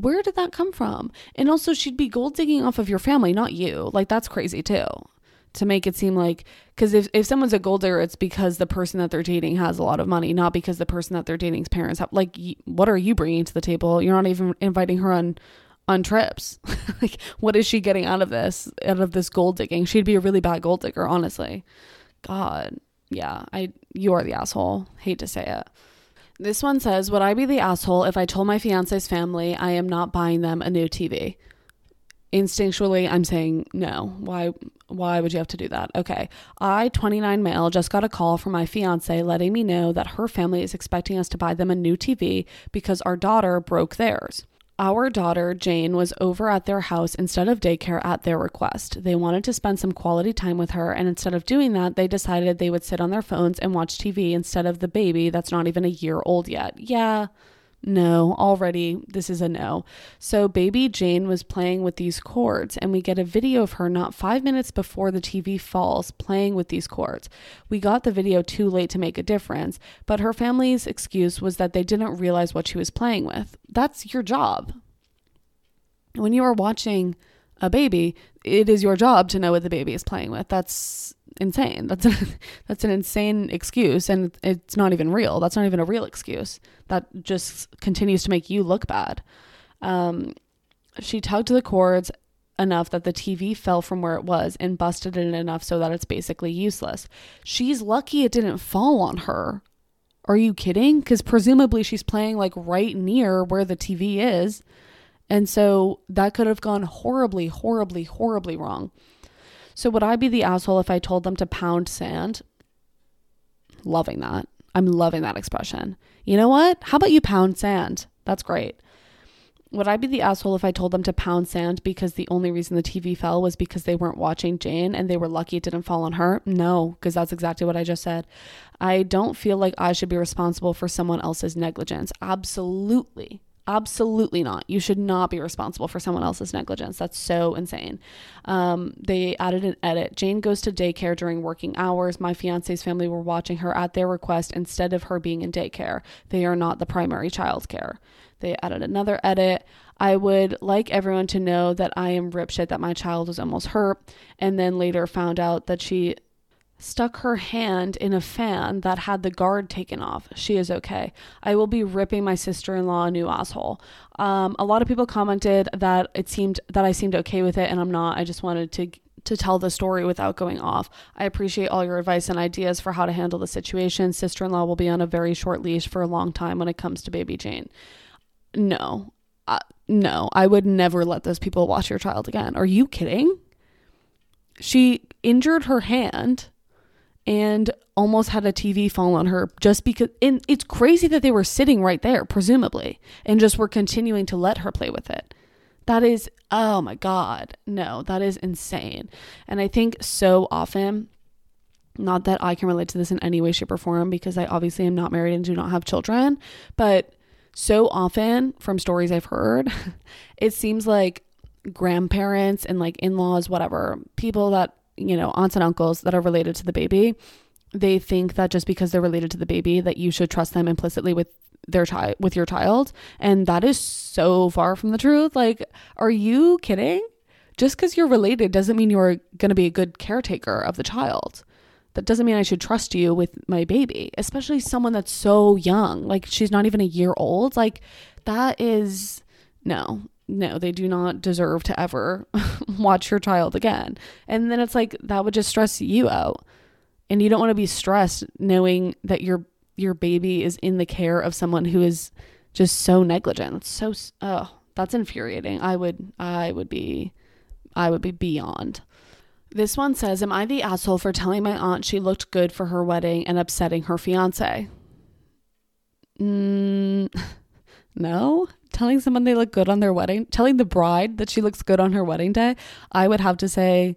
Where did that come from? And also, she'd be gold digging off of your family, not you. Like, that's crazy too. To make it seem like, because if, if someone's a gold digger, it's because the person that they're dating has a lot of money, not because the person that they're dating's parents have. Like, what are you bringing to the table? You're not even inviting her on on trips. like, what is she getting out of this? Out of this gold digging? She'd be a really bad gold digger, honestly. God, yeah, I you are the asshole. Hate to say it. This one says, "Would I be the asshole if I told my fiance's family I am not buying them a new TV?" Instinctually, I'm saying no. Why why would you have to do that? Okay. I, 29 male, just got a call from my fiance letting me know that her family is expecting us to buy them a new TV because our daughter broke theirs. Our daughter, Jane, was over at their house instead of daycare at their request. They wanted to spend some quality time with her, and instead of doing that, they decided they would sit on their phones and watch TV instead of the baby that's not even a year old yet. Yeah, no, already this is a no. So, baby Jane was playing with these cords, and we get a video of her not five minutes before the TV falls playing with these cords. We got the video too late to make a difference, but her family's excuse was that they didn't realize what she was playing with. That's your job. When you are watching a baby, it is your job to know what the baby is playing with. That's insane. That's a, that's an insane excuse and it's not even real. That's not even a real excuse. That just continues to make you look bad. Um, she tugged the cords enough that the TV fell from where it was and busted it enough so that it's basically useless. She's lucky it didn't fall on her. Are you kidding? Cuz presumably she's playing like right near where the TV is. And so that could have gone horribly, horribly, horribly wrong. So, would I be the asshole if I told them to pound sand? Loving that. I'm loving that expression. You know what? How about you pound sand? That's great. Would I be the asshole if I told them to pound sand because the only reason the TV fell was because they weren't watching Jane and they were lucky it didn't fall on her? No, because that's exactly what I just said. I don't feel like I should be responsible for someone else's negligence. Absolutely. Absolutely not. You should not be responsible for someone else's negligence. That's so insane. Um, they added an edit. Jane goes to daycare during working hours. My fiance's family were watching her at their request instead of her being in daycare. They are not the primary child care. They added another edit. I would like everyone to know that I am rip shit that my child was almost hurt, and then later found out that she stuck her hand in a fan that had the guard taken off. She is okay. I will be ripping my sister in law a new asshole. Um, a lot of people commented that it seemed that I seemed okay with it, and I'm not. I just wanted to to tell the story without going off. I appreciate all your advice and ideas for how to handle the situation. Sister in law will be on a very short leash for a long time when it comes to baby Jane. No, uh, no, I would never let those people watch your child again. Are you kidding? She injured her hand and almost had a TV fall on her just because and it's crazy that they were sitting right there presumably and just were continuing to let her play with it. That is oh my god. No, that is insane. And I think so often not that I can relate to this in any way shape or form because I obviously am not married and do not have children, but so often from stories I've heard, it seems like grandparents and like in-laws whatever, people that you know, aunts and uncles that are related to the baby, they think that just because they're related to the baby that you should trust them implicitly with their child with your child. And that is so far from the truth. Like are you kidding? Just because you're related doesn't mean you're going to be a good caretaker of the child. That doesn't mean i should trust you with my baby especially someone that's so young. Like she's not even a year old. Like that is no no, they do not deserve to ever watch your child again. And then it's like that would just stress you out. And you don't want to be stressed knowing that your your baby is in the care of someone who is just so negligent. So oh, that's infuriating. I would I would be I would be beyond. This one says, Am I the asshole for telling my aunt she looked good for her wedding and upsetting her fiance? Mm, no telling someone they look good on their wedding, telling the bride that she looks good on her wedding day, I would have to say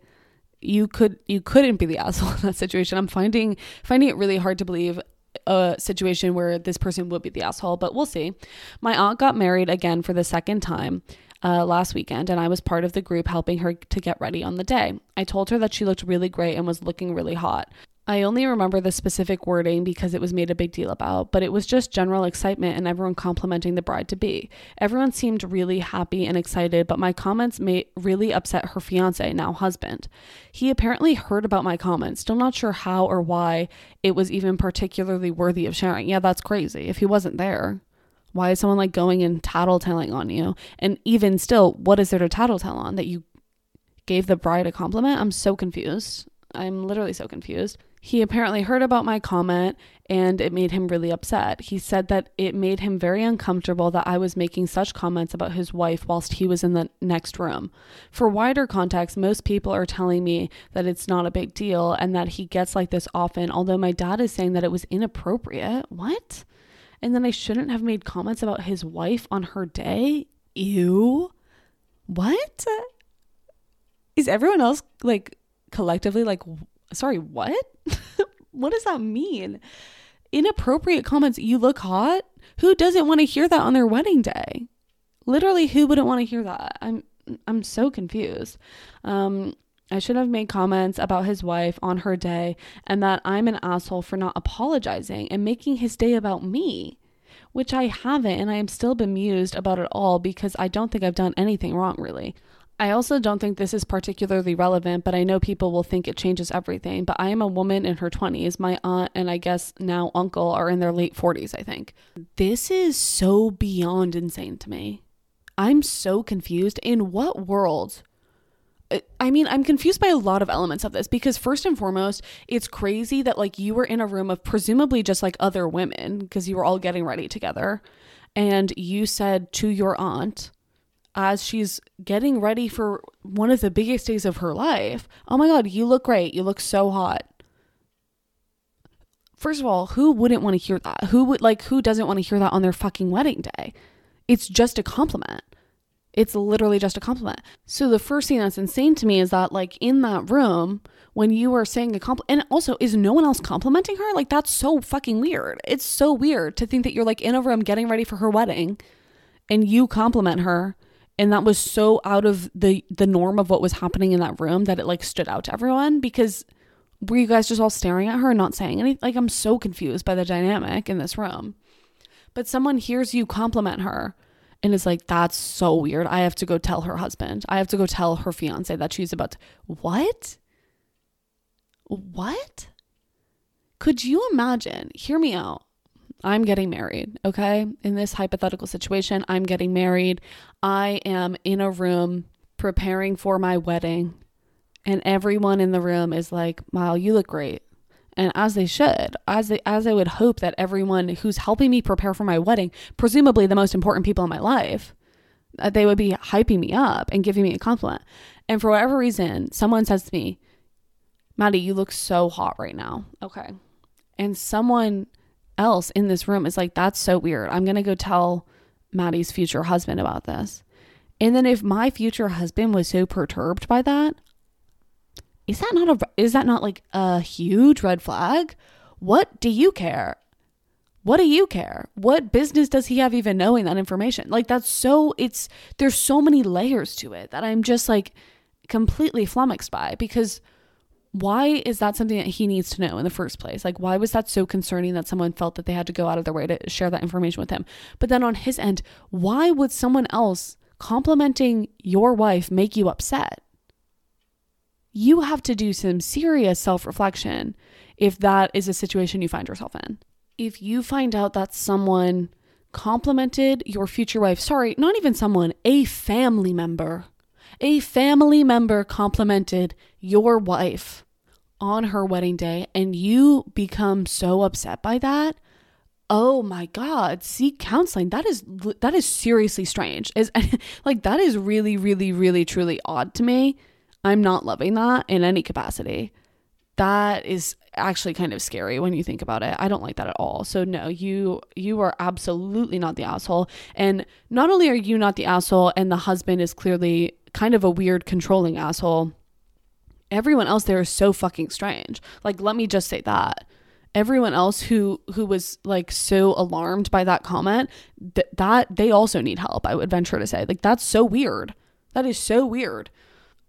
you could you couldn't be the asshole in that situation. I'm finding finding it really hard to believe a situation where this person would be the asshole, but we'll see. My aunt got married again for the second time. Uh, last weekend, and I was part of the group helping her to get ready on the day. I told her that she looked really great and was looking really hot. I only remember the specific wording because it was made a big deal about, but it was just general excitement and everyone complimenting the bride to be. Everyone seemed really happy and excited, but my comments may really upset her fiance, now husband. He apparently heard about my comments, still not sure how or why it was even particularly worthy of sharing. Yeah, that's crazy. If he wasn't there, why is someone like going and tattletelling on you? And even still, what is there to tattletale on that you gave the bride a compliment? I'm so confused. I'm literally so confused. He apparently heard about my comment and it made him really upset. He said that it made him very uncomfortable that I was making such comments about his wife whilst he was in the next room. For wider context, most people are telling me that it's not a big deal and that he gets like this often, although my dad is saying that it was inappropriate. What? And then I shouldn't have made comments about his wife on her day? Ew. What? Is everyone else like collectively like sorry, what? what does that mean? Inappropriate comments, you look hot? Who doesn't want to hear that on their wedding day? Literally, who wouldn't want to hear that? I'm I'm so confused. Um I should have made comments about his wife on her day and that I'm an asshole for not apologizing and making his day about me, which I haven't, and I am still bemused about it all because I don't think I've done anything wrong, really. I also don't think this is particularly relevant, but I know people will think it changes everything. But I am a woman in her 20s. My aunt and I guess now uncle are in their late 40s, I think. This is so beyond insane to me. I'm so confused. In what world? Uh, I mean, I'm confused by a lot of elements of this because, first and foremost, it's crazy that like you were in a room of presumably just like other women because you were all getting ready together. And you said to your aunt, as she's getting ready for one of the biggest days of her life. Oh my God, you look great. You look so hot. First of all, who wouldn't want to hear that? Who would like, who doesn't want to hear that on their fucking wedding day? It's just a compliment. It's literally just a compliment. So the first thing that's insane to me is that, like, in that room, when you are saying a compliment, and also, is no one else complimenting her? Like, that's so fucking weird. It's so weird to think that you're like in a room getting ready for her wedding and you compliment her and that was so out of the the norm of what was happening in that room that it like stood out to everyone because were you guys just all staring at her and not saying anything like i'm so confused by the dynamic in this room. But someone hears you compliment her and is like that's so weird. I have to go tell her husband. I have to go tell her fiance that she's about to what? What? Could you imagine? Hear me out I'm getting married, okay? In this hypothetical situation, I'm getting married. I am in a room preparing for my wedding, and everyone in the room is like, "Wow, you look great." And as they should, as they, as I would hope that everyone who's helping me prepare for my wedding, presumably the most important people in my life, uh, they would be hyping me up and giving me a compliment. And for whatever reason, someone says to me, Maddy, you look so hot right now. Okay. And someone else in this room is like, that's so weird. I'm going to go tell Maddy's future husband about this. And then if my future husband was so perturbed by that, is that not a is that not like a huge red flag? What do you care? What do you care? What business does he have even knowing that information? Like that's so it's there's so many layers to it that I'm just like completely flummoxed by because why is that something that he needs to know in the first place? Like, why was that so concerning that someone felt that they had to go out of their way to share that information with him? But then on his end, why would someone else complimenting your wife make you upset? You have to do some serious self reflection if that is a situation you find yourself in. If you find out that someone complimented your future wife, sorry, not even someone, a family member, a family member complimented your wife on her wedding day and you become so upset by that, oh my god seek counseling. That is that is seriously strange. Is like that is really really really truly odd to me. I'm not loving that in any capacity. That is actually kind of scary when you think about it. I don't like that at all. So no you you are absolutely not the asshole. And not only are you not the asshole and the husband is clearly kind of a weird controlling asshole everyone else there is so fucking strange. Like let me just say that. Everyone else who who was like so alarmed by that comment, that that they also need help, I would venture to say. Like that's so weird. That is so weird.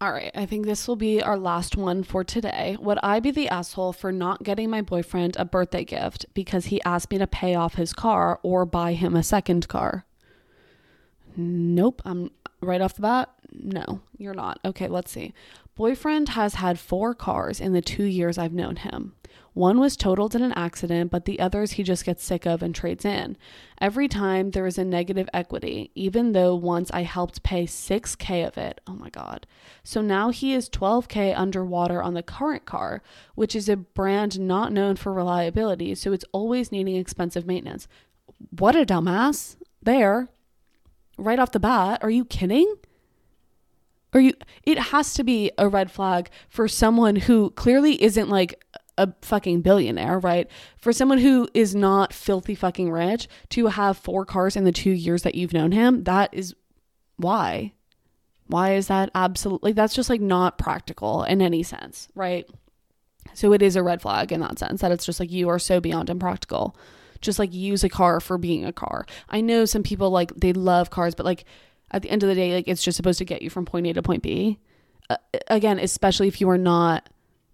All right, I think this will be our last one for today. Would I be the asshole for not getting my boyfriend a birthday gift because he asked me to pay off his car or buy him a second car? Nope, I'm right off the bat. No, you're not. Okay, let's see. Boyfriend has had four cars in the two years I've known him. One was totaled in an accident, but the others he just gets sick of and trades in. Every time there is a negative equity, even though once I helped pay 6K of it. Oh my God. So now he is 12K underwater on the current car, which is a brand not known for reliability, so it's always needing expensive maintenance. What a dumbass. There. Right off the bat. Are you kidding? Or you it has to be a red flag for someone who clearly isn't like a fucking billionaire, right? For someone who is not filthy fucking rich to have four cars in the 2 years that you've known him, that is why. Why is that absolutely that's just like not practical in any sense, right? So it is a red flag in that sense that it's just like you are so beyond impractical. Just like use a car for being a car. I know some people like they love cars, but like at the end of the day, like it's just supposed to get you from point A to point B. Uh, again, especially if you are not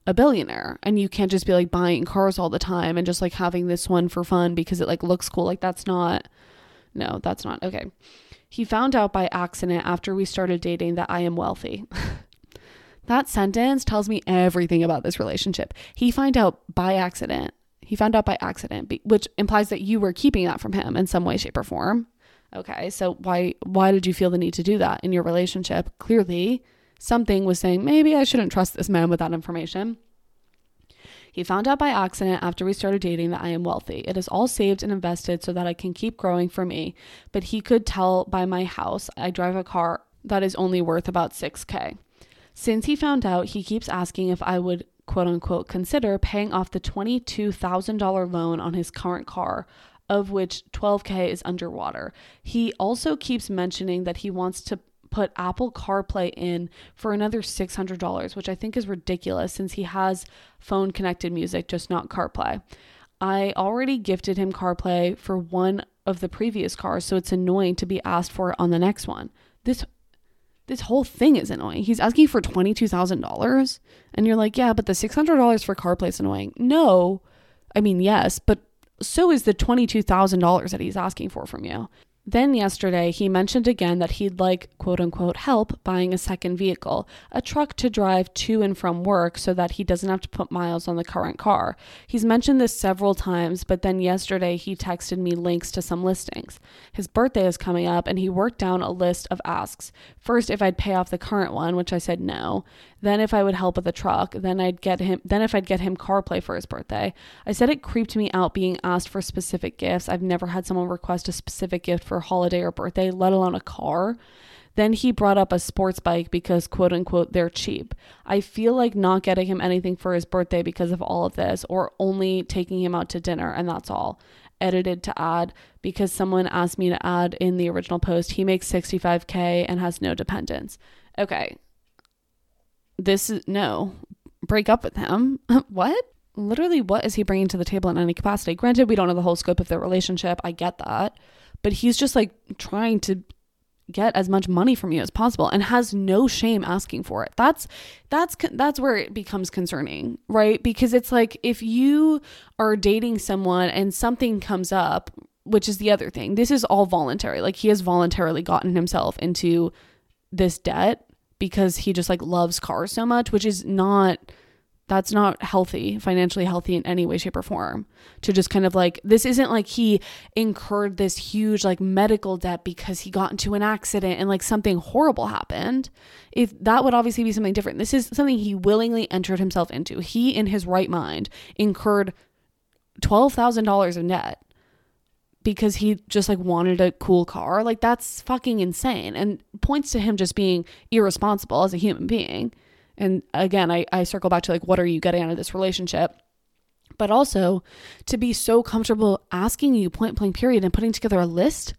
a billionaire and you can't just be like buying cars all the time and just like having this one for fun because it like looks cool. Like that's not, no, that's not okay. He found out by accident after we started dating that I am wealthy. that sentence tells me everything about this relationship. He found out by accident. He found out by accident, which implies that you were keeping that from him in some way, shape, or form. Okay, so why why did you feel the need to do that in your relationship? Clearly, something was saying maybe I shouldn't trust this man with that information. He found out by accident after we started dating that I am wealthy. It is all saved and invested so that I can keep growing for me. But he could tell by my house I drive a car that is only worth about 6K. Since he found out, he keeps asking if I would quote unquote consider paying off the $22,000 loan on his current car of which 12K is underwater. He also keeps mentioning that he wants to put Apple CarPlay in for another $600, which I think is ridiculous since he has phone connected music, just not CarPlay. I already gifted him CarPlay for one of the previous cars, so it's annoying to be asked for it on the next one. This this whole thing is annoying. He's asking for $22,000 and you're like, "Yeah, but the $600 for CarPlay is annoying." No. I mean, yes, but so is the $22,000 that he's asking for from you. Then yesterday, he mentioned again that he'd like, quote unquote, help buying a second vehicle, a truck to drive to and from work so that he doesn't have to put miles on the current car. He's mentioned this several times, but then yesterday he texted me links to some listings. His birthday is coming up and he worked down a list of asks. First, if I'd pay off the current one, which I said no. Then if I would help with the truck, then I'd get him then if I'd get him CarPlay for his birthday. I said it creeped me out being asked for specific gifts. I've never had someone request a specific gift for holiday or birthday, let alone a car. Then he brought up a sports bike because, quote unquote, they're cheap. I feel like not getting him anything for his birthday because of all of this, or only taking him out to dinner, and that's all. Edited to add because someone asked me to add in the original post, he makes 65K and has no dependents. Okay, this is no break up with him. what? Literally, what is he bringing to the table in any capacity? Granted, we don't know the whole scope of their relationship. I get that. But he's just like trying to get as much money from you as possible and has no shame asking for it. That's that's that's where it becomes concerning, right? Because it's like if you are dating someone and something comes up, which is the other thing. This is all voluntary. Like he has voluntarily gotten himself into this debt because he just like loves cars so much, which is not that's not healthy, financially healthy in any way, shape, or form. To just kind of like, this isn't like he incurred this huge like medical debt because he got into an accident and like something horrible happened. If that would obviously be something different. This is something he willingly entered himself into. He, in his right mind, incurred $12,000 of debt because he just like wanted a cool car. Like that's fucking insane and points to him just being irresponsible as a human being. And again, I, I circle back to like, what are you getting out of this relationship? But also to be so comfortable asking you point blank period and putting together a list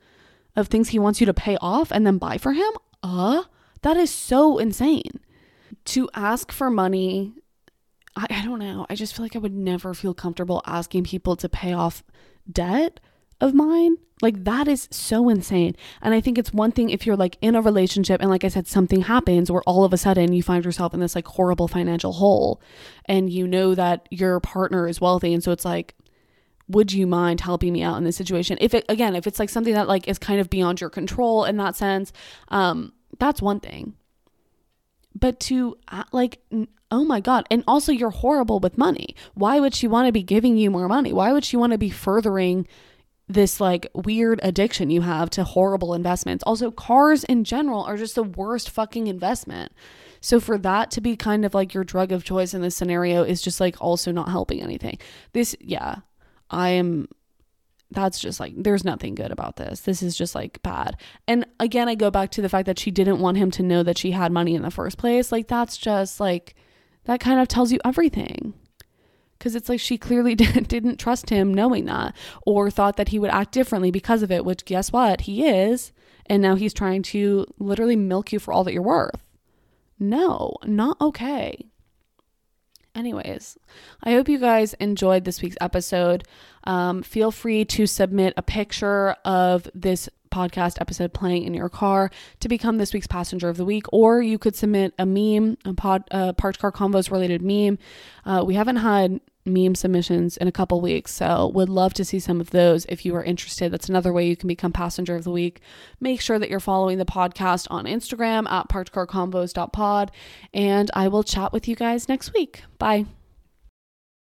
of things he wants you to pay off and then buy for him. Uh, that is so insane. To ask for money, I, I don't know. I just feel like I would never feel comfortable asking people to pay off debt of mine. Like that is so insane. And I think it's one thing if you're like in a relationship and like I said something happens where all of a sudden you find yourself in this like horrible financial hole and you know that your partner is wealthy and so it's like would you mind helping me out in this situation? If it again, if it's like something that like is kind of beyond your control in that sense, um that's one thing. But to uh, like oh my god, and also you're horrible with money. Why would she want to be giving you more money? Why would she want to be furthering this like weird addiction you have to horrible investments. Also, cars in general are just the worst fucking investment. So for that to be kind of like your drug of choice in this scenario is just like also not helping anything. This yeah, I am that's just like there's nothing good about this. This is just like bad. And again, I go back to the fact that she didn't want him to know that she had money in the first place. Like that's just like that kind of tells you everything because it's like she clearly didn't trust him knowing that or thought that he would act differently because of it, which guess what? He is. And now he's trying to literally milk you for all that you're worth. No, not okay. Anyways, I hope you guys enjoyed this week's episode. Um, feel free to submit a picture of this podcast episode playing in your car to become this week's passenger of the week, or you could submit a meme, a pod, uh, parked car convos related meme. Uh, we haven't had meme submissions in a couple weeks. So would love to see some of those if you are interested. That's another way you can become passenger of the week. Make sure that you're following the podcast on Instagram at parkedcarconvos.pod and I will chat with you guys next week. Bye.